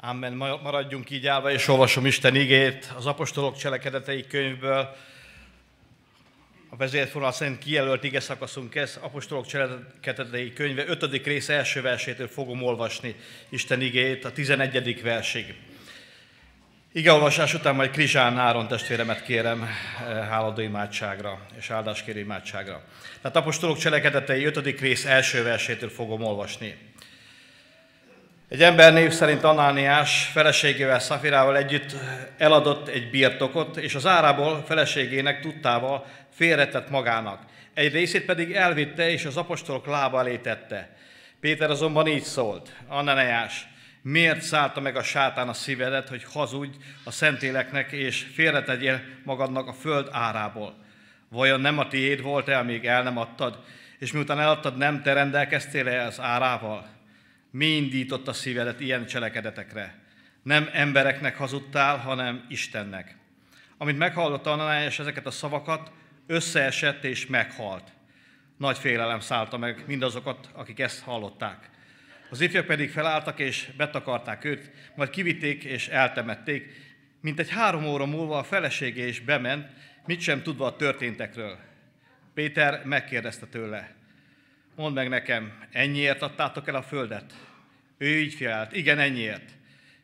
Amen. Maradjunk így állva, és olvasom Isten igét az apostolok cselekedetei könyvből. A vezérfonal szerint kijelölt ige szakaszunk ez, apostolok cselekedetei könyve 5. rész első versétől fogom olvasni Isten igét a 11. versig. Igeolvasás után majd Krizsán Áron testvéremet kérem eh, háladó imádságra és áldáskérő imádságra. Tehát apostolok cselekedetei 5. rész első versétől fogom olvasni. Egy ember név szerint Anániás feleségével, Szafirával együtt eladott egy birtokot, és az árából feleségének tudtával félretett magának. Egy részét pedig elvitte, és az apostolok lába elé tette. Péter azonban így szólt, Anániás, miért szállta meg a sátán a szívedet, hogy hazudj a szentéleknek, és félretegyél magadnak a föld árából? Vajon nem a tiéd volt el, még el nem adtad, és miután eladtad, nem te rendelkeztél el az árával? Mi indított a szívedet ilyen cselekedetekre? Nem embereknek hazudtál, hanem Istennek. Amit meghallotta Ananiás ezeket a szavakat, összeesett és meghalt. Nagy félelem szállta meg mindazokat, akik ezt hallották. Az ifjak pedig felálltak és betakarták őt, majd kivitték és eltemették. Mint egy három óra múlva a felesége is bement, mit sem tudva a történtekről. Péter megkérdezte tőle, mondd meg nekem, ennyiért adtátok el a földet? Ő így fialt, igen, ennyiért.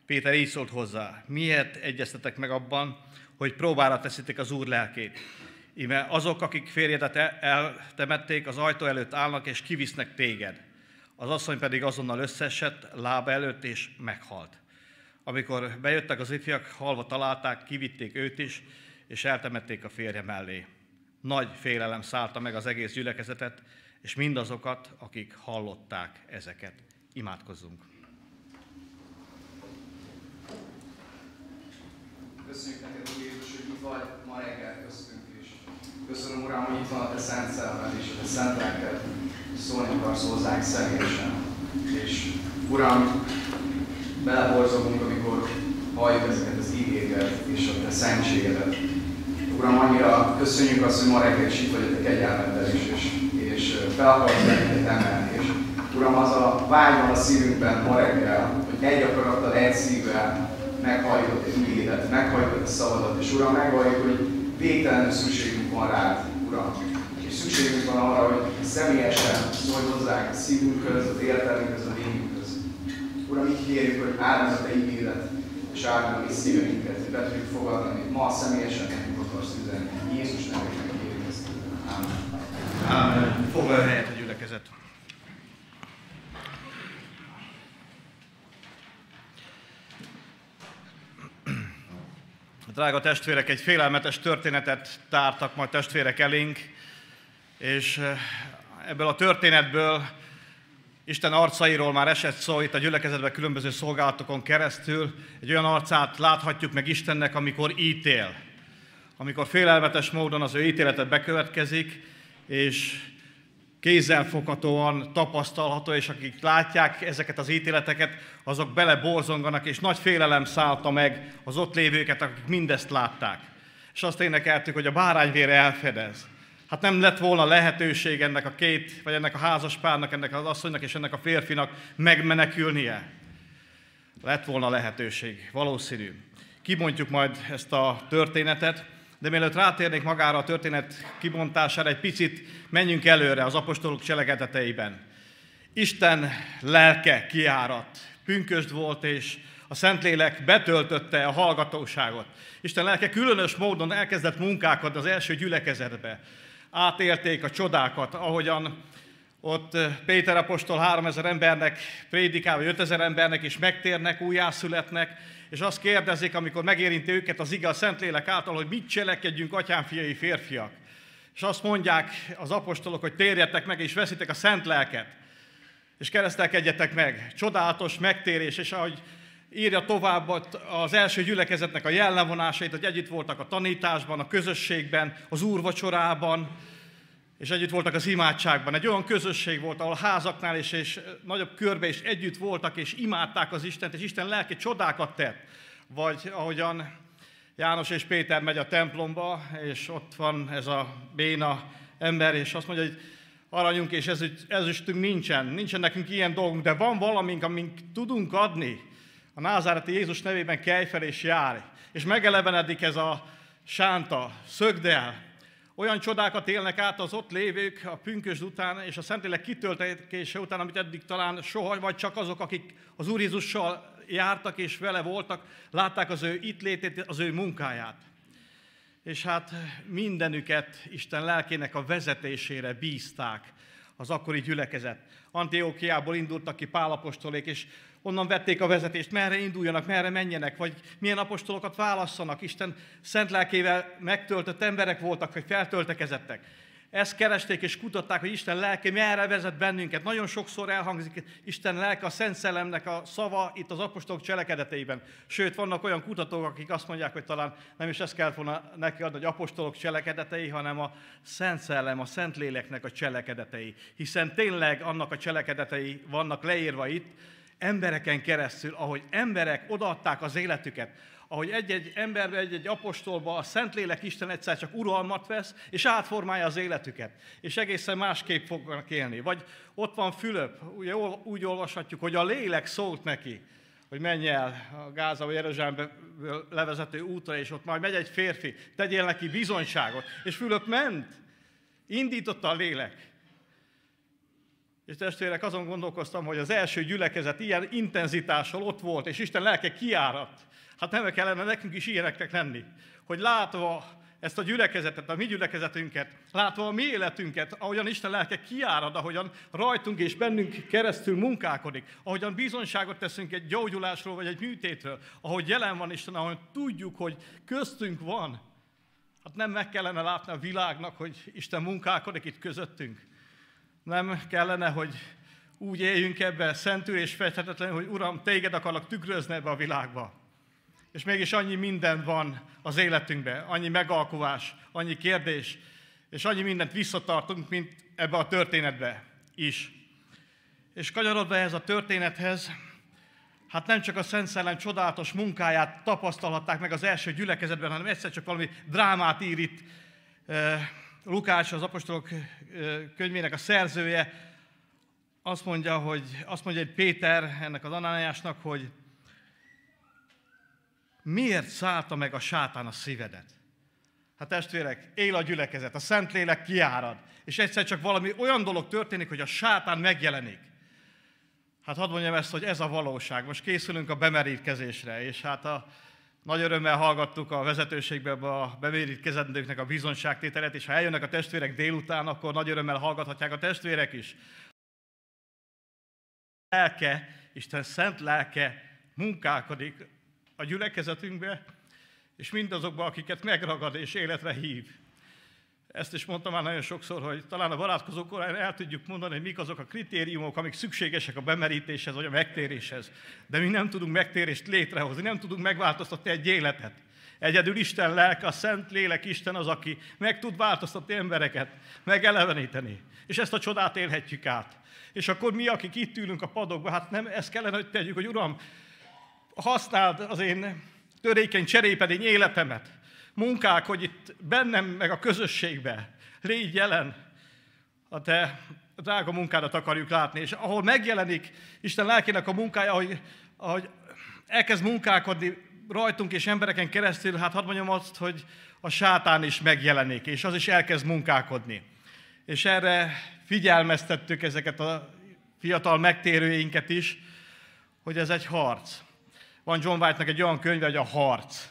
Péter így szólt hozzá, miért egyeztetek meg abban, hogy próbára teszitek az Úr lelkét? Ime azok, akik férjedet eltemették, az ajtó előtt állnak és kivisznek téged. Az asszony pedig azonnal összesett, lába előtt és meghalt. Amikor bejöttek az ifjak, halva találták, kivitték őt is, és eltemették a férje mellé. Nagy félelem szállta meg az egész gyülekezetet, és mindazokat, akik hallották ezeket. Imádkozzunk. Köszönjük neked, Úr Jézus, hogy itt vagy ma reggel köztünk is. Köszönöm, Uram, hogy itt van a Te szent szelmed és a Te szent lelked, szólni akarsz hozzánk személyesen. És Uram, beleborzogunk, amikor halljuk ezeket az ígéket és a Te szentségedet. Uram, annyira köszönjük azt, hogy ma reggel is itt vagy a Te kegyelmeddel is, és, és fel akarsz emelni. Uram, az a vágy van a szívünkben ma reggel, hogy egy akarattal, egy szívvel meghalljuk a Te meghalljuk a szavadat, és Uram, meghalljuk, hogy végtelenül szükségünk van rád, Uram. És szükségünk van arra, hogy személyesen szólj hozzánk a szívünkhöz, az értelmünkhöz, a lényünkhöz. Uram, így kérjük, hogy áldj a Te és áldj a mi szívünket, hogy be tudjuk fogadni, ma személyesen nekünk akarsz üzenni. Jézus nevében kérjük ezt. Amen. Amen. Foglalj helyet a gyülekezet. Drága testvérek, egy félelmetes történetet tártak majd testvérek elénk, és eh, ebből a történetből Isten arcairól már esett szó itt a gyülekezetben különböző szolgálatokon keresztül. Egy olyan arcát láthatjuk meg Istennek, amikor ítél. Amikor félelmetes módon az ő ítélete bekövetkezik, és kézzelfoghatóan tapasztalható, és akik látják ezeket az ítéleteket, azok beleborzonganak, és nagy félelem szállta meg az ott lévőket, akik mindezt látták. És azt énekeltük, hogy a bárányvére elfedez. Hát nem lett volna lehetőség ennek a két, vagy ennek a házaspárnak, ennek az asszonynak és ennek a férfinak megmenekülnie. Lett volna lehetőség, valószínű. Kibontjuk majd ezt a történetet, de mielőtt rátérnék magára a történet kibontására, egy picit menjünk előre az apostolok cselekedeteiben. Isten lelke kiárat, pünkösd volt, és a Szentlélek betöltötte a hallgatóságot. Isten lelke különös módon elkezdett munkálkodni az első gyülekezetbe. Átélték a csodákat, ahogyan ott Péter apostol 3000 embernek prédikál, vagy 5000 embernek is megtérnek, újjászületnek, és azt kérdezik, amikor megérinti őket az igaz Szentlélek által, hogy mit cselekedjünk, atyám fiai férfiak. És azt mondják az apostolok, hogy térjetek meg, és veszitek a szent lelket, és keresztelkedjetek meg. Csodálatos megtérés, és ahogy írja tovább az első gyülekezetnek a jellemvonásait, hogy együtt voltak a tanításban, a közösségben, az úrvacsorában, és együtt voltak az imádságban. Egy olyan közösség volt, ahol házaknál és, és nagyobb körbe is együtt voltak, és imádták az Istent, és Isten lelki csodákat tett. Vagy ahogyan János és Péter megy a templomba, és ott van ez a béna ember, és azt mondja, hogy aranyunk és ezüstünk nincsen, nincsen nekünk ilyen dolgunk, de van valamink, amink tudunk adni, A názáreti Jézus nevében kelj és járj. És megelevenedik ez a sánta, szögd el. Olyan csodákat élnek át az ott lévők a pünkösd után, és a Szentlélek kitöltése után, amit eddig talán soha, vagy csak azok, akik az Úr Jézussal jártak és vele voltak, látták az ő itt létét, az ő munkáját. És hát mindenüket Isten lelkének a vezetésére bízták az akkori gyülekezet. Antiókiából indultak ki pálapostolék, és onnan vették a vezetést, merre induljanak, merre menjenek, vagy milyen apostolokat válasszanak. Isten szent lelkével megtöltött emberek voltak, vagy feltöltekezettek. Ezt keresték és kutatták, hogy Isten lelke merre vezet bennünket. Nagyon sokszor elhangzik Isten lelke, a Szent Szellemnek a szava itt az apostolok cselekedeteiben. Sőt, vannak olyan kutatók, akik azt mondják, hogy talán nem is ezt kellett volna neki adni, hogy apostolok cselekedetei, hanem a Szent Szellem, a Szent Léleknek a cselekedetei. Hiszen tényleg annak a cselekedetei vannak leírva itt, embereken keresztül, ahogy emberek odaadták az életüket, ahogy egy-egy emberbe, egy-egy apostolba a Szentlélek Isten egyszer csak uralmat vesz, és átformálja az életüket, és egészen másképp fognak élni. Vagy ott van Fülöp, ugye úgy olvashatjuk, hogy a lélek szólt neki, hogy menj el a Gáza vagy Jeruzsálembe levezető útra, és ott majd megy egy férfi, tegyél neki bizonyságot. És Fülöp ment, indította a lélek. És testvérek, azon gondolkoztam, hogy az első gyülekezet ilyen intenzitással ott volt, és Isten lelke kiáradt. Hát nem kellene nekünk is ilyeneknek lenni, hogy látva ezt a gyülekezetet, a mi gyülekezetünket, látva a mi életünket, ahogyan Isten lelke kiárad, ahogyan rajtunk és bennünk keresztül munkálkodik, ahogyan bizonyságot teszünk egy gyógyulásról vagy egy műtétről, ahogy jelen van Isten, ahogy tudjuk, hogy köztünk van. Hát nem meg kellene látni a világnak, hogy Isten munkálkodik itt közöttünk. Nem kellene, hogy úgy éljünk ebbe szentül és fejthetetlen, hogy Uram, téged akarlak tükrözni ebbe a világba. És mégis annyi minden van az életünkben, annyi megalkuvás, annyi kérdés, és annyi mindent visszatartunk, mint ebbe a történetbe is. És kanyarodva ehhez a történethez, hát nem csak a Szent Szellem csodálatos munkáját tapasztalhatták meg az első gyülekezetben, hanem egyszer csak valami drámát ír itt Lukács, az apostolok könyvének a szerzője, azt mondja, hogy, azt mondja egy Péter ennek az Anániásnak, hogy miért szállta meg a sátán a szívedet? Hát testvérek, él a gyülekezet, a Szentlélek kiárad, és egyszer csak valami olyan dolog történik, hogy a sátán megjelenik. Hát hadd mondjam ezt, hogy ez a valóság. Most készülünk a bemerítkezésre, és hát a nagy örömmel hallgattuk a vezetőségbe a bemerítkezendőknek a bizonságtételet, és ha eljönnek a testvérek délután, akkor nagy örömmel hallgathatják a testvérek is. Lelke, Isten szent lelke munkálkodik a gyülekezetünkbe, és mindazokba, akiket megragad és életre hív. Ezt is mondtam már nagyon sokszor, hogy talán a barátkozók korán el tudjuk mondani, hogy mik azok a kritériumok, amik szükségesek a bemerítéshez vagy a megtéréshez. De mi nem tudunk megtérést létrehozni, nem tudunk megváltoztatni egy életet. Egyedül Isten lelke, a Szent Lélek Isten az, aki meg tud változtatni embereket, megeleveníteni. És ezt a csodát élhetjük át. És akkor mi, akik itt ülünk a padokban, hát nem ezt kellene, hogy tegyük, hogy Uram, használd az én törékeny cserépedény életemet. Munkák, hogy itt bennem, meg a közösségbe légy jelen. A te drága munkádat akarjuk látni, és ahol megjelenik Isten lelkének a munkája, ahogy, ahogy elkezd munkálkodni rajtunk és embereken keresztül, hát hadd mondjam azt, hogy a sátán is megjelenik, és az is elkezd munkálkodni. És erre figyelmeztettük ezeket a fiatal megtérőinket is, hogy ez egy harc. Van John White-nak egy olyan könyve, hogy a harc.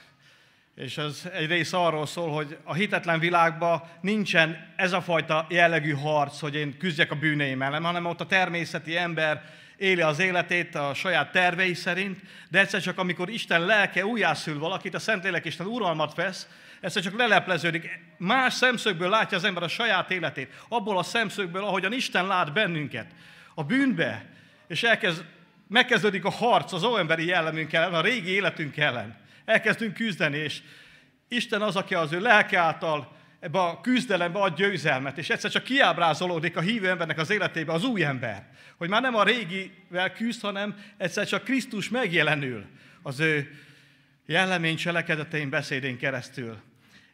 És ez egy rész arról szól, hogy a hitetlen világban nincsen ez a fajta jellegű harc, hogy én küzdjek a bűneim ellen, hanem ott a természeti ember éli az életét a saját tervei szerint, de egyszer csak amikor Isten lelke újjászül valakit, a Szentlélek Isten uralmat vesz, egyszer csak lelepleződik. Más szemszögből látja az ember a saját életét, abból a szemszögből, ahogyan Isten lát bennünket, a bűnbe, és elkezd megkezdődik a harc az óemberi jellemünk ellen, a régi életünk ellen. Elkezdünk küzdeni, és Isten az, aki az ő lelke által ebbe a küzdelembe ad győzelmet, és egyszer csak kiábrázolódik a hívő embernek az életébe az új ember. Hogy már nem a régivel küzd, hanem egyszer csak Krisztus megjelenül az ő jellemény cselekedetein, beszédén keresztül.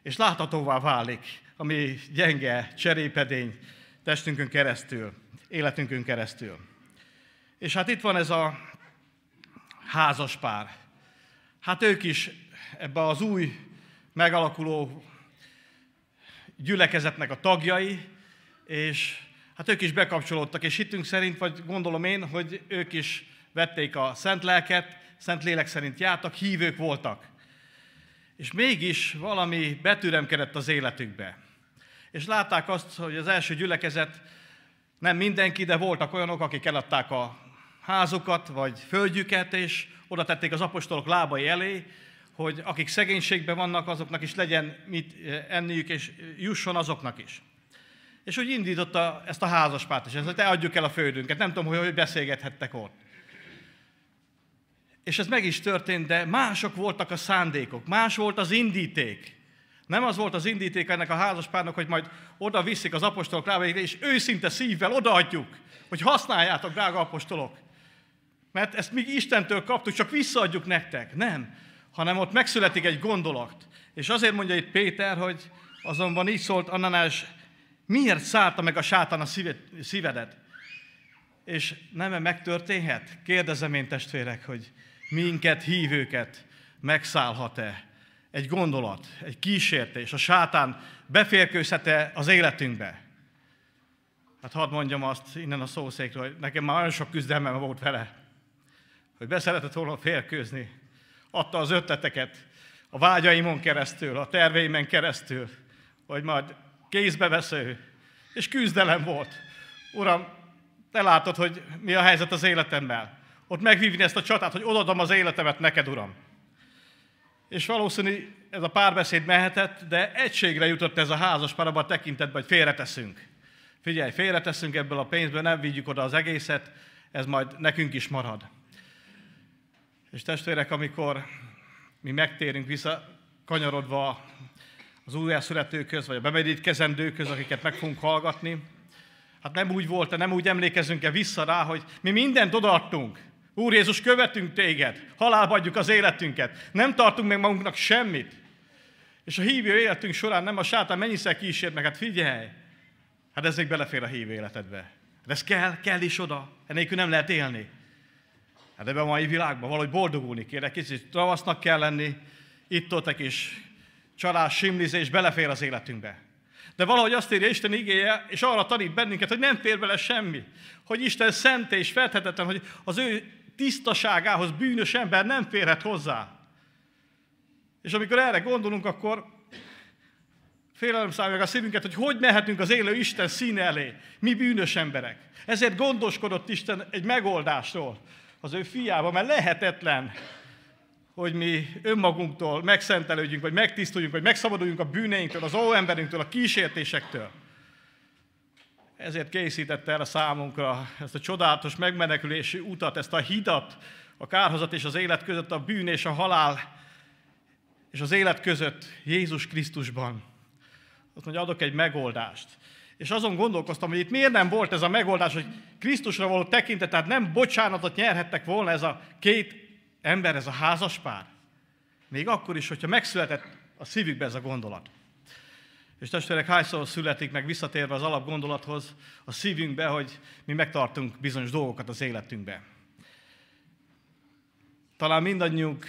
És láthatóvá válik a mi gyenge cserépedény testünkön keresztül, életünkön keresztül. És hát itt van ez a házas pár. Hát ők is ebbe az új megalakuló gyülekezetnek a tagjai, és hát ők is bekapcsolódtak, és hitünk szerint, vagy gondolom én, hogy ők is vették a szent lelket, szent lélek szerint jártak, hívők voltak. És mégis valami betűremkedett az életükbe. És látták azt, hogy az első gyülekezet nem mindenki, de voltak olyanok, akik eladták a házukat, vagy földjüket, és oda tették az apostolok lábai elé, hogy akik szegénységben vannak, azoknak is legyen mit enniük, és jusson azoknak is. És úgy indította ezt a házaspárt is, hogy adjuk el a földünket. Nem tudom, hogy hogy beszélgethettek ott. És ez meg is történt, de mások voltak a szándékok, más volt az indíték. Nem az volt az indíték ennek a házaspárnak, hogy majd oda viszik az apostolok rá, és őszinte szívvel odaadjuk, hogy használjátok, drága apostolok. Mert ezt mi Istentől kaptuk, csak visszaadjuk nektek. Nem, hanem ott megszületik egy gondolat. És azért mondja itt Péter, hogy azonban így szólt Ananás, miért szállta meg a sátán a szívedet? És nem megtörténhet? Kérdezem én testvérek, hogy minket, hívőket megszállhat-e egy gondolat, egy kísértés, a sátán beférkőzhet-e az életünkbe? Hát hadd mondjam azt innen a szószékről, hogy nekem már olyan sok küzdelmem volt vele, hogy beszeretett volna férkőzni. Adta az ötleteket a vágyaimon keresztül, a terveimen keresztül, hogy majd kézbe vesző, és küzdelem volt. Uram, te látod, hogy mi a helyzet az életemmel. Ott megvívni ezt a csatát, hogy odadom az életemet neked, Uram. És valószínű ez a párbeszéd mehetett, de egységre jutott ez a házas pár abban a tekintetben, hogy félreteszünk. Figyelj, félreteszünk ebből a pénzből, nem vigyük oda az egészet, ez majd nekünk is marad. És testvérek, amikor mi megtérünk vissza, kanyarodva az újjászületőköz, vagy a bemedítkezendőköz, akiket meg fogunk hallgatni, hát nem úgy volt, nem úgy emlékezünk-e vissza rá, hogy mi mindent odaadtunk. Úr Jézus, követünk téged, halálba adjuk az életünket, nem tartunk meg magunknak semmit. És a hívő életünk során nem a sátán mennyiszer kísért meg, hát figyelj, hát ez még belefér a hívő életedbe. De ez kell, kell is oda, enélkül nem lehet élni. Hát ebben a mai világban valahogy boldogulni kéne, kicsit tavasznak kell lenni, itt ott egy kis csalás, simlizés belefér az életünkbe. De valahogy azt írja Isten igéje, és arra tanít bennünket, hogy nem fér bele semmi. Hogy Isten szent és felthetetlen, hogy az ő tisztaságához bűnös ember nem férhet hozzá. És amikor erre gondolunk, akkor félelem szállja meg a szívünket, hogy hogy mehetünk az élő Isten színe elé, mi bűnös emberek. Ezért gondoskodott Isten egy megoldásról az ő fiába, mert lehetetlen, hogy mi önmagunktól megszentelődjünk, vagy megtisztuljunk, vagy megszabaduljunk a bűneinktől, az óemberünktől, a kísértésektől. Ezért készítette el a számunkra ezt a csodálatos megmenekülési utat, ezt a hidat, a kárhozat és az élet között, a bűn és a halál és az élet között Jézus Krisztusban. Azt mondja, adok egy megoldást. És azon gondolkoztam, hogy itt miért nem volt ez a megoldás, hogy Krisztusra való tekintet, tehát nem bocsánatot nyerhettek volna ez a két ember, ez a házaspár. Még akkor is, hogyha megszületett a szívükbe ez a gondolat. És testvérek, hányszor születik meg visszatérve az alapgondolathoz a szívünkbe, hogy mi megtartunk bizonyos dolgokat az életünkbe. Talán mindannyiunk,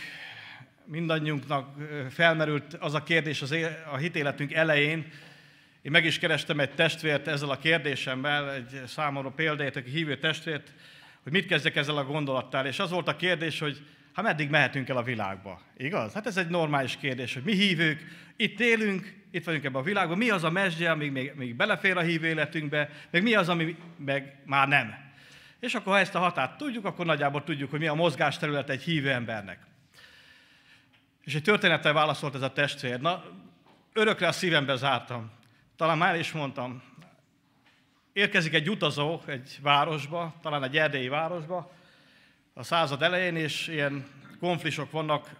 mindannyiunknak felmerült az a kérdés az a hitéletünk elején, én meg is kerestem egy testvért ezzel a kérdésemmel, egy számomra példáját, aki hívő testvért, hogy mit kezdjek ezzel a gondolattal. És az volt a kérdés, hogy hát meddig mehetünk el a világba? Igaz? Hát ez egy normális kérdés, hogy mi hívők, itt élünk, itt vagyunk ebben a világban, mi az a mesdje, ami még, még belefér a hívő életünkbe, meg mi az, ami meg már nem. És akkor, ha ezt a határt tudjuk, akkor nagyjából tudjuk, hogy mi a mozgásterület egy hívő embernek. És egy történettel válaszolt ez a testvér. Na, örökre a szívembe zártam. Talán már is mondtam. Érkezik egy utazó egy városba, talán egy erdélyi városba, a század elején, és ilyen konflisok vannak,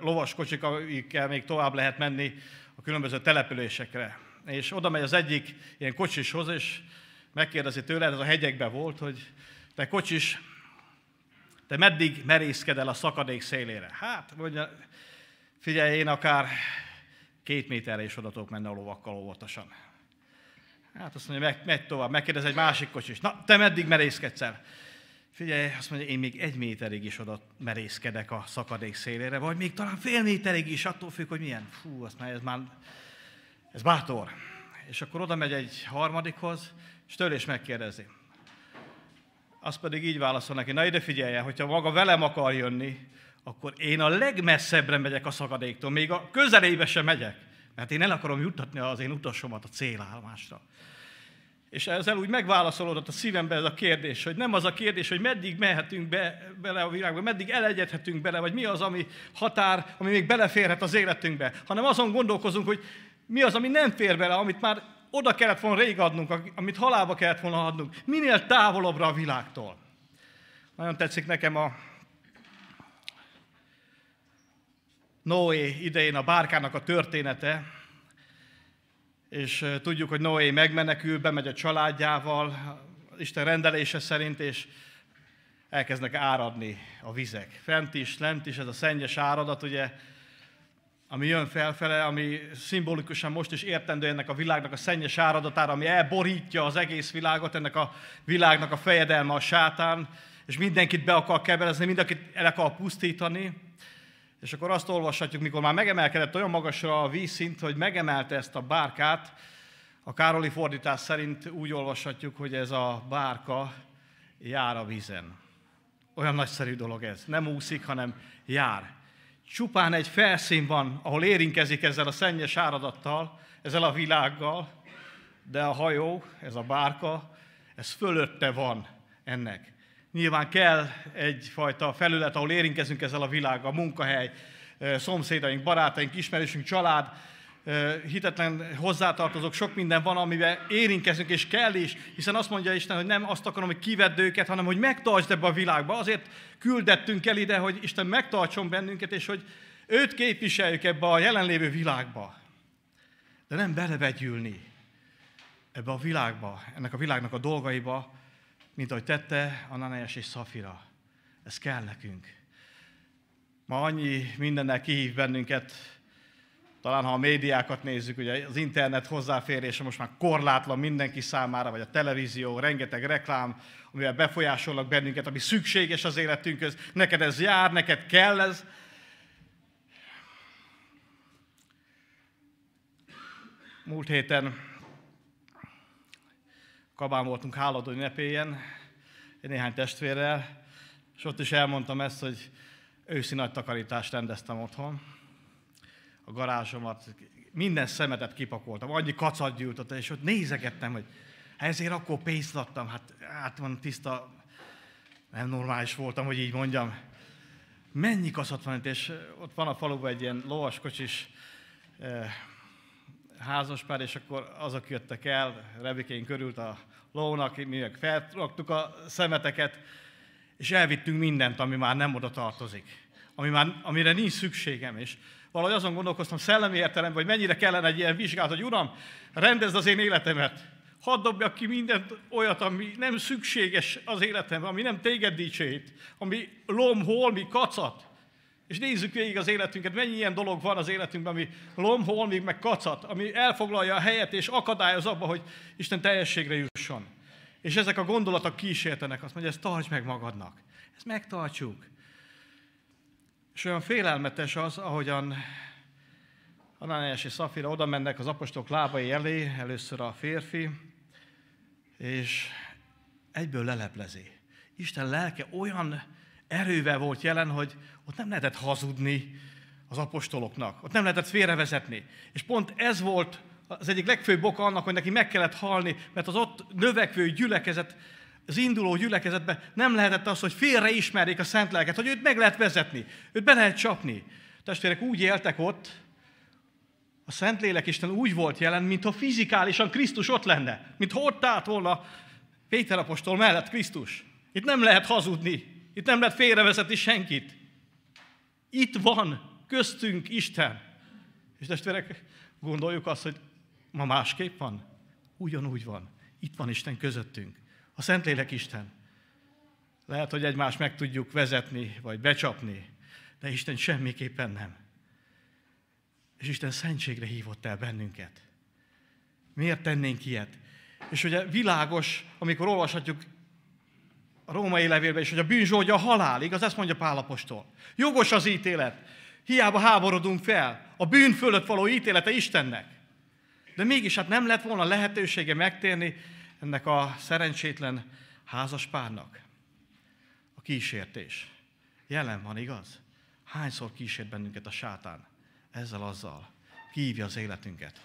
lovas kocsik, amikkel még tovább lehet menni a különböző településekre. És oda megy az egyik ilyen kocsishoz, és megkérdezi tőle, ez a hegyekben volt, hogy te kocsis, te meddig merészked el a szakadék szélére? Hát, mondja, figyelj, én akár két méterre is oda tudok menni a lovakkal óvatosan. Hát azt mondja, megy, megy tovább, megkérdez egy másik kocsis. Na, te meddig merészkedsz el? Figyelj, azt mondja, én még egy méterig is oda merészkedek a szakadék szélére, vagy még talán fél méterig is, attól függ, hogy milyen. Fú, azt már, ez már, ez bátor. És akkor oda megy egy harmadikhoz, és tőle is megkérdezi. Az pedig így válaszol neki, na ide figyelje, hogyha maga velem akar jönni, akkor én a legmesszebbre megyek a szakadéktól, még a közelébe sem megyek, mert én el akarom juttatni az én utasomat a célállomásra. És ezzel úgy megválaszolódott a szívembe ez a kérdés, hogy nem az a kérdés, hogy meddig mehetünk be, bele a világba, meddig elegyedhetünk bele, vagy mi az, ami határ, ami még beleférhet az életünkbe, hanem azon gondolkozunk, hogy mi az, ami nem fér bele, amit már oda kellett volna rég adnunk, amit halálba kellett volna adnunk, minél távolabbra a világtól. Nagyon tetszik nekem a Noé idején a bárkának a története, és tudjuk, hogy Noé megmenekül, bemegy a családjával, Isten rendelése szerint, és elkezdnek áradni a vizek. Fent is, lent is, ez a szennyes áradat, ugye, ami jön felfele, ami szimbolikusan most is értendő ennek a világnak a szennyes áradatára, ami elborítja az egész világot, ennek a világnak a fejedelme a sátán, és mindenkit be akar kebelezni, mindenkit el akar pusztítani. És akkor azt olvashatjuk, mikor már megemelkedett olyan magasra a vízszint, hogy megemelte ezt a bárkát, a Károli fordítás szerint úgy olvashatjuk, hogy ez a bárka jár a vízen. Olyan nagyszerű dolog ez. Nem úszik, hanem jár. Csupán egy felszín van, ahol érinkezik ezzel a szennyes áradattal, ezzel a világgal, de a hajó, ez a bárka, ez fölötte van ennek. Nyilván kell egyfajta felület, ahol érinkezünk ezzel a világgal, munkahely, szomszédaink, barátaink, ismerősünk, család, hitetlen hozzátartozók, sok minden van, amivel érinkezünk, és kell is, hiszen azt mondja Isten, hogy nem azt akarom, hogy kivedd őket, hanem hogy megtartsd ebbe a világba. Azért küldettünk el ide, hogy Isten megtartson bennünket, és hogy őt képviseljük ebbe a jelenlévő világba. De nem belevegyülni ebbe a világba, ennek a világnak a dolgaiba, mint ahogy tette Ananias és Szafira. Ez kell nekünk. Ma annyi mindennel kihív bennünket, talán ha a médiákat nézzük, ugye az internet hozzáférése most már korlátlan mindenki számára, vagy a televízió, rengeteg reklám, amivel befolyásolnak bennünket, ami szükséges az életünkhöz. Neked ez jár, neked kell ez. Múlt héten Kabán voltunk háladó ünnepélyen, néhány testvérrel, és ott is elmondtam ezt, hogy őszi nagy takarítást rendeztem otthon. A garázsomat, minden szemetet kipakoltam, annyi kacat gyűjtött, és ott nézegettem, hogy ezért akkor pénzt adtam, hát, hát van tiszta, nem normális voltam, hogy így mondjam. Mennyi kaszat van itt, és ott van a faluban egy ilyen lovaskocsis eh, házaspár, és akkor azok jöttek el, Rebikén körült a lónak, mi meg felraktuk a szemeteket, és elvittünk mindent, ami már nem oda tartozik, ami már, amire nincs szükségem. És valahogy azon gondolkoztam szellemi értelemben, hogy mennyire kellene egy ilyen vizsgálat, hogy Uram, rendezd az én életemet, hadd dobjak ki mindent olyat, ami nem szükséges az életemben, ami nem téged dicsőít, ami lom, holmi, kacat. És nézzük végig az életünket, mennyi ilyen dolog van az életünkben, ami lom, holmi, meg kacat, ami elfoglalja a helyet és akadályoz abba, hogy Isten teljességre jusson. És ezek a gondolatok kísértenek, azt mondja, ezt tarts meg magadnak. Ezt megtartsuk. És olyan félelmetes az, ahogyan Ananias és Szafira oda mennek az apostolok lábai elé, először a férfi, és egyből leleplezi. Isten lelke olyan erővel volt jelen, hogy ott nem lehetett hazudni az apostoloknak, ott nem lehetett félrevezetni. És pont ez volt az egyik legfőbb oka annak, hogy neki meg kellett halni, mert az ott növekvő gyülekezet, az induló gyülekezetben nem lehetett az, hogy félreismerjék a szent lelket, hogy őt meg lehet vezetni, őt be lehet csapni. Testvérek úgy éltek ott, a Szentlélek Isten úgy volt jelen, mintha fizikálisan Krisztus ott lenne, mintha ott állt volna Péter apostol mellett Krisztus. Itt nem lehet hazudni, itt nem lehet félrevezetni senkit. Itt van köztünk Isten. És testvérek, gondoljuk azt, hogy ma másképp van? Ugyanúgy van. Itt van Isten közöttünk. A Szentlélek Isten. Lehet, hogy egymást meg tudjuk vezetni, vagy becsapni, de Isten semmiképpen nem. És Isten szentségre hívott el bennünket. Miért tennénk ilyet? És ugye világos, amikor olvashatjuk a római levélben is, hogy a bűnzsógya a halál, igaz? Ezt mondja Pálapostól. Jogos az ítélet. Hiába háborodunk fel. A bűn fölött való ítélete Istennek. De mégis hát nem lett volna lehetősége megtérni ennek a szerencsétlen házaspárnak. A kísértés. Jelen van, igaz? Hányszor kísért bennünket a sátán? Ezzel, azzal. Kívja az életünket.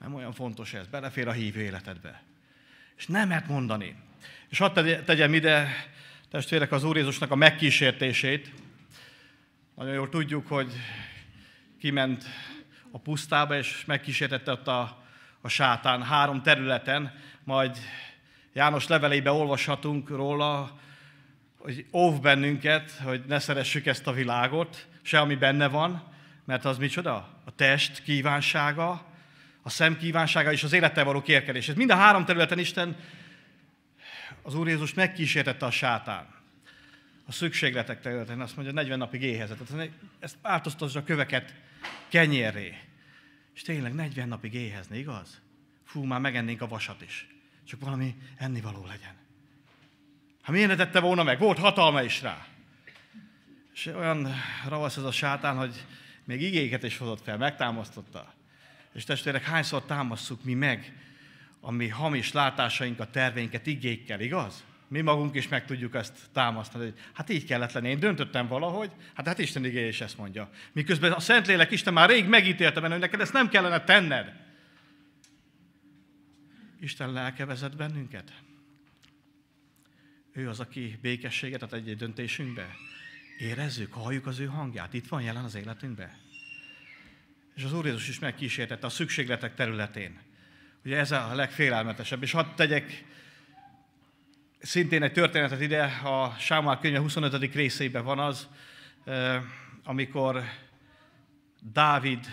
Nem olyan fontos ez, belefér a hívő életedbe. És nem mert mondani. És hadd tegyem ide, testvérek, az Úr Jézusnak a megkísértését. Nagyon jól tudjuk, hogy kiment a pusztába, és megkísértette ott a, a sátán három területen, majd János leveleibe olvashatunk róla, hogy óv bennünket, hogy ne szeressük ezt a világot, se ami benne van, mert az micsoda? A test kívánsága, a szem kívánsága és az élettel való kérkedés. Ez mind a három területen Isten, az Úr Jézus megkísértette a sátán. A szükségletek területen azt mondja, 40 napig éhezett. Ezt változtasd a köveket kenyérré. És tényleg 40 napig éhezni, igaz? Fú, már megennénk a vasat is. Csak valami ennivaló legyen. Ha miért ne tette volna meg? Volt hatalma is rá. És olyan ravasz ez a sátán, hogy még igéket is hozott fel, megtámasztotta. És testvérek, hányszor támasszuk mi meg a mi hamis látásainkat, terveinket igékkel, igaz? Mi magunk is meg tudjuk ezt támasztani, hogy hát így kellett lenni. Én döntöttem valahogy, hát, hát Isten igény is ezt mondja. Miközben a Szentlélek Isten már rég megítélte benne, hogy neked ezt nem kellene tenned. Isten lelke vezet bennünket. Ő az, aki békességet ad egy-egy döntésünkbe. Érezzük, halljuk az ő hangját. Itt van jelen az életünkben. És az Úr Jézus is megkísértette a szükségletek területén. Ugye ez a legfélelmetesebb. És hadd tegyek szintén egy történetet ide, a Sámál könyve 25. részében van az, amikor Dávid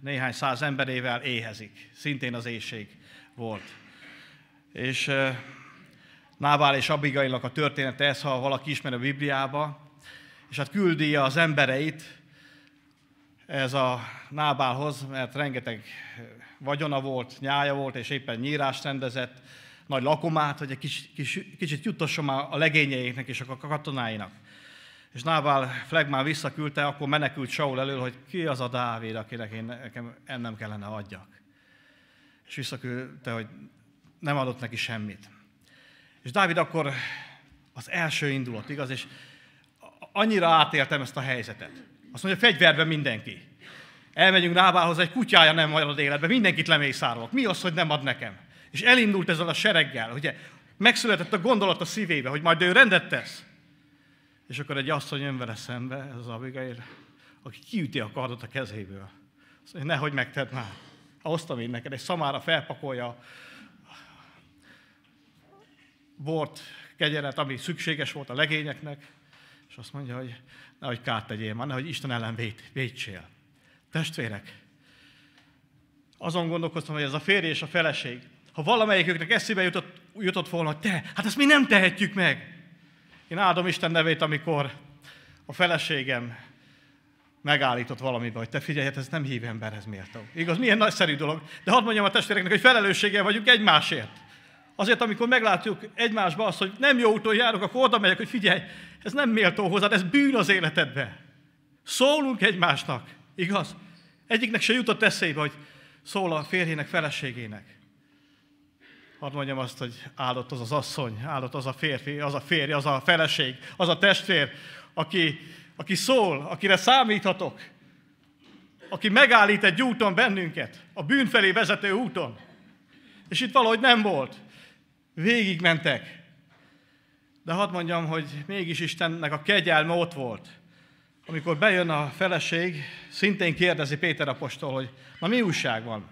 néhány száz emberével éhezik. Szintén az éjség volt. És Nábál és Abigailnak a története ez, ha valaki ismer a Bibliába, és hát küldi az embereit ez a Nábálhoz, mert rengeteg vagyona volt, nyája volt, és éppen nyírást rendezett, nagy lakomát, hogy egy kis, kicsit jutasson már a legényeiknek és a katonáinak. És Nábál Flegmán visszaküldte, akkor menekült Saul elől, hogy ki az a Dávid, akinek én nekem ennem kellene adjak. És visszaküldte, hogy nem adott neki semmit. És Dávid akkor az első indulat, igaz? És annyira átéltem ezt a helyzetet. Azt mondja, fegyverben mindenki. Elmegyünk Nábálhoz, egy kutyája nem marad életbe, mindenkit lemészárolok. Mi az, hogy nem ad nekem? És elindult ezzel a sereggel, ugye megszületett a gondolat a szívébe, hogy majd ő rendet tesz. És akkor egy asszony jön vele szembe, ez az Abigail, aki kiüti a kardot a kezéből. Azt mondja, nehogy megtedd már. Hoztam én neked, egy szamára felpakolja bort, kegyeret, ami szükséges volt a legényeknek, és azt mondja, hogy nehogy kárt tegyél már, nehogy Isten ellen vét, vétsél. Testvérek, azon gondolkoztam, hogy ez a férj és a feleség, ha valamelyiküknek eszébe jutott, jutott volna, hogy te, hát ezt mi nem tehetjük meg. Én áldom Isten nevét, amikor a feleségem megállított valamiben, hogy te figyelj, hát ez nem hív emberhez méltó. Igaz, milyen nagyszerű dolog. De hadd mondjam a testvéreknek, hogy felelősséggel vagyunk egymásért. Azért, amikor meglátjuk egymásba azt, hogy nem jó úton járok, akkor oda megyek, hogy figyelj, ez nem méltó hozzád, ez bűn az életedbe. Szólunk egymásnak, igaz? Egyiknek se jutott eszébe, hogy szól a férjének, feleségének. Hadd mondjam azt, hogy áldott az az asszony, áldott az a férfi, az a férj, az a feleség, az a testvér, aki, aki szól, akire számíthatok, aki megállít egy úton bennünket, a bűn felé vezető úton. És itt valahogy nem volt. Végigmentek. De hadd mondjam, hogy mégis Istennek a kegyelme ott volt. Amikor bejön a feleség, szintén kérdezi Péter apostol, hogy na mi újság van?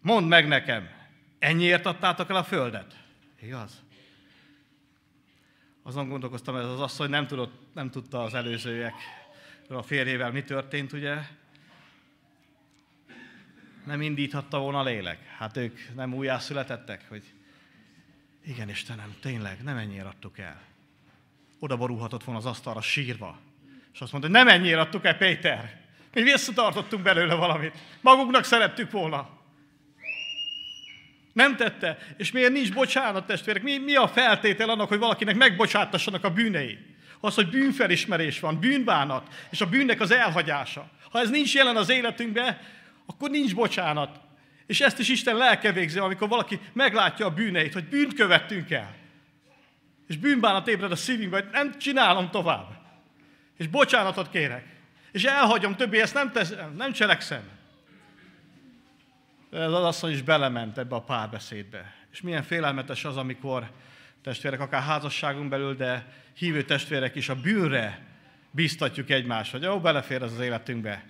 Mondd meg nekem, ennyiért adtátok el a földet? Igaz? Azon gondolkoztam, ez az asszony nem, tudott, nem tudta az előzőek a férjével mi történt, ugye? Nem indíthatta volna a lélek. Hát ők nem újjászületettek, hogy igen, Istenem, tényleg, nem ennyire adtuk el. Oda borulhatott volna az asztalra sírva. És azt mondta, hogy nem ennyire adtuk el, Péter. Mi visszatartottunk belőle valamit. Magunknak szerettük volna. Nem tette. És miért nincs bocsánat, testvérek? Mi, mi a feltétel annak, hogy valakinek megbocsátassanak a bűnei? Az, hogy bűnfelismerés van, bűnbánat, és a bűnnek az elhagyása. Ha ez nincs jelen az életünkben, akkor nincs bocsánat. És ezt is Isten lelke végzi, amikor valaki meglátja a bűneit, hogy bűnt követtünk el. És bűnbánat ébred a szívünkbe, hogy nem csinálom tovább. És bocsánatot kérek. És elhagyom, többé ezt nem, tesz, nem cselekszem. De az asszony is belement ebbe a párbeszédbe. És milyen félelmetes az, amikor testvérek, akár házasságunk belül, de hívő testvérek is a bűnre biztatjuk egymást, hogy jó, belefér ez az életünkbe.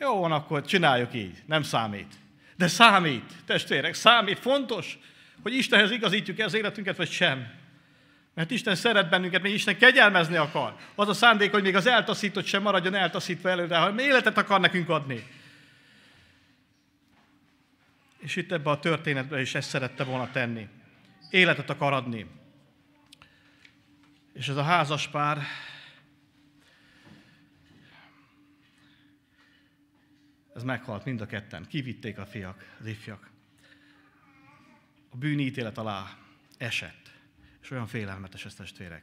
Jó van, akkor csináljuk így, nem számít. De számít, testvérek, számít, fontos, hogy Istenhez igazítjuk az életünket, vagy sem. Mert Isten szeret bennünket, még Isten kegyelmezni akar. Az a szándék, hogy még az eltaszított sem maradjon eltaszítva előre, hanem életet akar nekünk adni. És itt ebben a történetben is ezt szerette volna tenni. Életet akar adni. És ez a házas pár ez meghalt mind a ketten. Kivitték a fiak, az ifjak. A bűnítélet alá esett. És olyan félelmetes ez testvérek,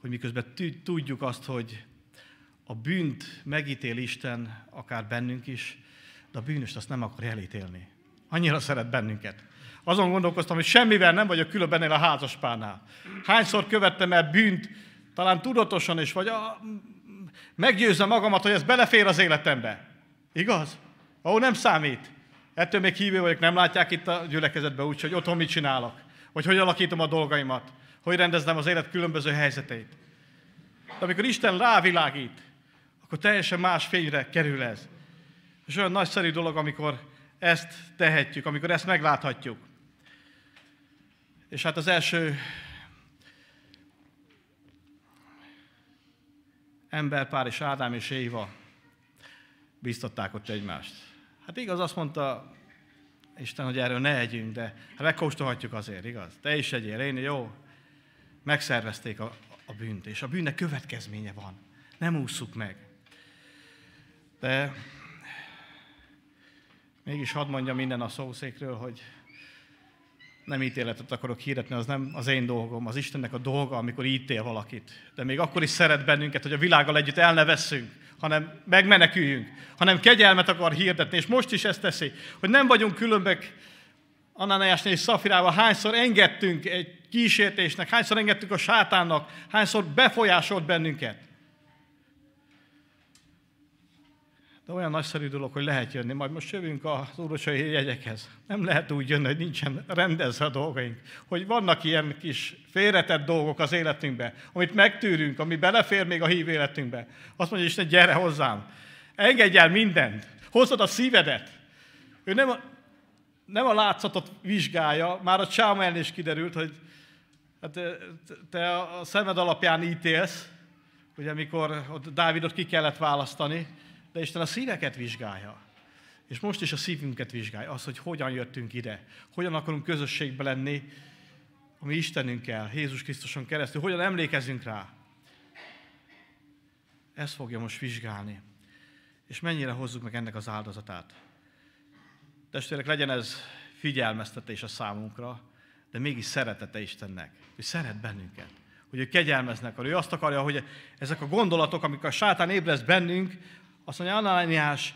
hogy miközben tudjuk azt, hogy a bűnt megítél Isten, akár bennünk is, de a bűnöst azt nem akar elítélni. Annyira szeret bennünket. Azon gondolkoztam, hogy semmivel nem vagyok különb ennél a házaspárnál. Hányszor követtem el bűnt, talán tudatosan is, vagy a, meggyőzem magamat, hogy ez belefér az életembe. Igaz? Ó, nem számít. Ettől még hívő vagyok, nem látják itt a gyülekezetben úgy, hogy otthon mit csinálok, vagy hogy alakítom a dolgaimat, hogy rendezem az élet különböző helyzeteit. De amikor Isten rávilágít, akkor teljesen más fényre kerül ez. És olyan nagyszerű dolog, amikor ezt tehetjük, amikor ezt megláthatjuk. És hát az első emberpár és Ádám és Éva biztatták ott egymást. Hát igaz, azt mondta Isten, hogy erről ne együnk, de hát megkóstolhatjuk azért, igaz? Te is egyél, én jó. Megszervezték a, a bűnt, és a bűnnek következménye van. Nem ússzuk meg. De mégis hadd mondja minden a szószékről, hogy nem ítéletet akarok hirdetni, az nem az én dolgom, az Istennek a dolga, amikor ítél valakit. De még akkor is szeret bennünket, hogy a világgal együtt el ne veszünk, hanem megmeneküljünk, hanem kegyelmet akar hirdetni, és most is ezt teszi, hogy nem vagyunk különbek Ananiásnél és Szafirával, hányszor engedtünk egy kísértésnek, hányszor engedtük a sátánnak, hányszor befolyásolt bennünket. De olyan nagyszerű dolog, hogy lehet jönni. Majd most jövünk az úrocsai jegyekhez. Nem lehet úgy jönni, hogy nincsen rendezve a dolgaink. Hogy vannak ilyen kis félretett dolgok az életünkbe, amit megtűrünk, ami belefér még a hív életünkbe. Azt mondja Isten, gyere hozzám. Engedj el mindent. Hozzad a szívedet. Ő nem a, nem a látszatot vizsgálja, már a Csáma is kiderült, hogy hát te a szemed alapján ítélsz, ugye amikor ott Dávidot ki kellett választani, de Isten a szíveket vizsgálja. És most is a szívünket vizsgálja, az, hogy hogyan jöttünk ide, hogyan akarunk közösségbe lenni, ami Istenünkkel, Jézus Krisztuson keresztül, hogyan emlékezünk rá. Ezt fogja most vizsgálni. És mennyire hozzuk meg ennek az áldozatát. Testvérek, legyen ez figyelmeztetés a számunkra, de mégis szeretete Istennek, hogy szeret bennünket, hogy ő kegyelmeznek, ő azt akarja, hogy ezek a gondolatok, amik a sátán ébreszt bennünk, azt mondja, Ananiás,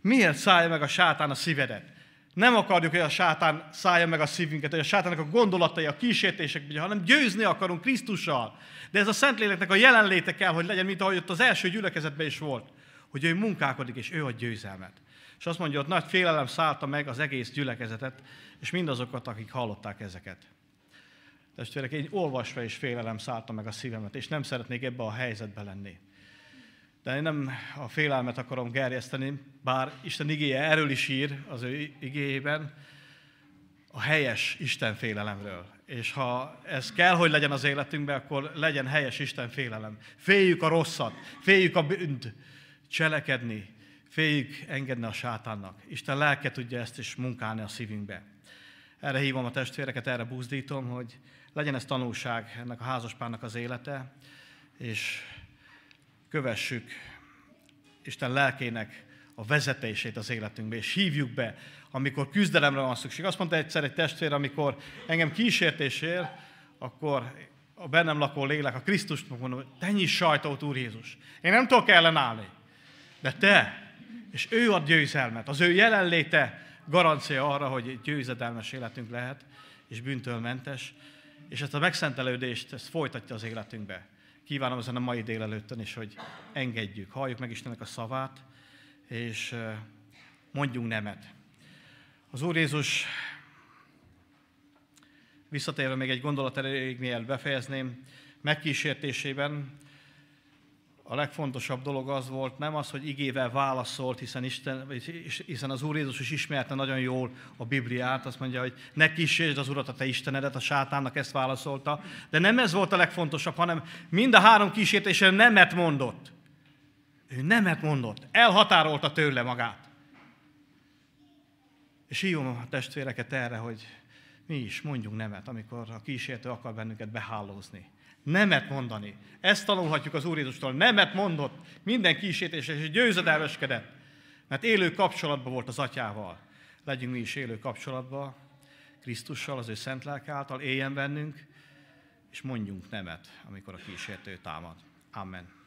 miért szállja meg a sátán a szívedet? Nem akarjuk, hogy a sátán szállja meg a szívünket, hogy a sátának a gondolatai, a kísértések, hanem győzni akarunk Krisztussal. De ez a Szentléleknek a jelenléte kell, hogy legyen, mint ahogy ott az első gyülekezetben is volt. Hogy ő munkálkodik, és ő a győzelmet. És azt mondja, hogy nagy félelem szállta meg az egész gyülekezetet, és mindazokat, akik hallották ezeket. Testvérek, én olvasva is félelem szállta meg a szívemet, és nem szeretnék ebbe a helyzetbe lenni. De én nem a félelmet akarom gerjeszteni, bár Isten igéje erről is ír az ő igéjében, a helyes Isten félelemről. És ha ez kell, hogy legyen az életünkben, akkor legyen helyes Isten félelem. Féljük a rosszat, féljük a bűnt cselekedni, féljük engedni a sátánnak. Isten lelke tudja ezt is munkálni a szívünkbe. Erre hívom a testvéreket, erre buzdítom, hogy legyen ez tanulság ennek a házaspárnak az élete, és kövessük Isten lelkének a vezetését az életünkbe, és hívjuk be, amikor küzdelemre van szükség. Azt mondta egyszer egy testvér, amikor engem kísértés ér, akkor a bennem lakó lélek, a Krisztusnak mondom, hogy te nyiss sajtót, Úr Jézus. Én nem tudok ellenállni, de te, és ő ad győzelmet. Az ő jelenléte garancia arra, hogy győzedelmes életünk lehet, és bűntőlmentes, és ezt a megszentelődést ezt folytatja az életünkbe. Kívánom ezen a mai délelőttön is, hogy engedjük, halljuk meg Istennek a szavát, és mondjunk nemet. Az Úr Jézus, visszatérve még egy gondolat elég mielőtt befejezném, megkísértésében a legfontosabb dolog az volt, nem az, hogy igével válaszolt, hiszen, Isten, hiszen az Úr Jézus is ismerte nagyon jól a Bibliát, azt mondja, hogy ne kísérd az Urat, a te Istenedet, a sátánnak ezt válaszolta. De nem ez volt a legfontosabb, hanem mind a három kísértésre nemet mondott. Ő nemet mondott, elhatárolta tőle magát. És hívom a testvéreket erre, hogy mi is mondjunk nemet, amikor a kísértő akar bennünket behálózni. Nemet mondani. Ezt tanulhatjuk az Úr Jézustól. Nemet mondott minden kísértésre, és győzedelmeskedett. Mert élő kapcsolatban volt az atyával. Legyünk mi is élő kapcsolatban Krisztussal, az ő szent lelke által, éljen bennünk, és mondjunk nemet, amikor a kísértő támad. Amen.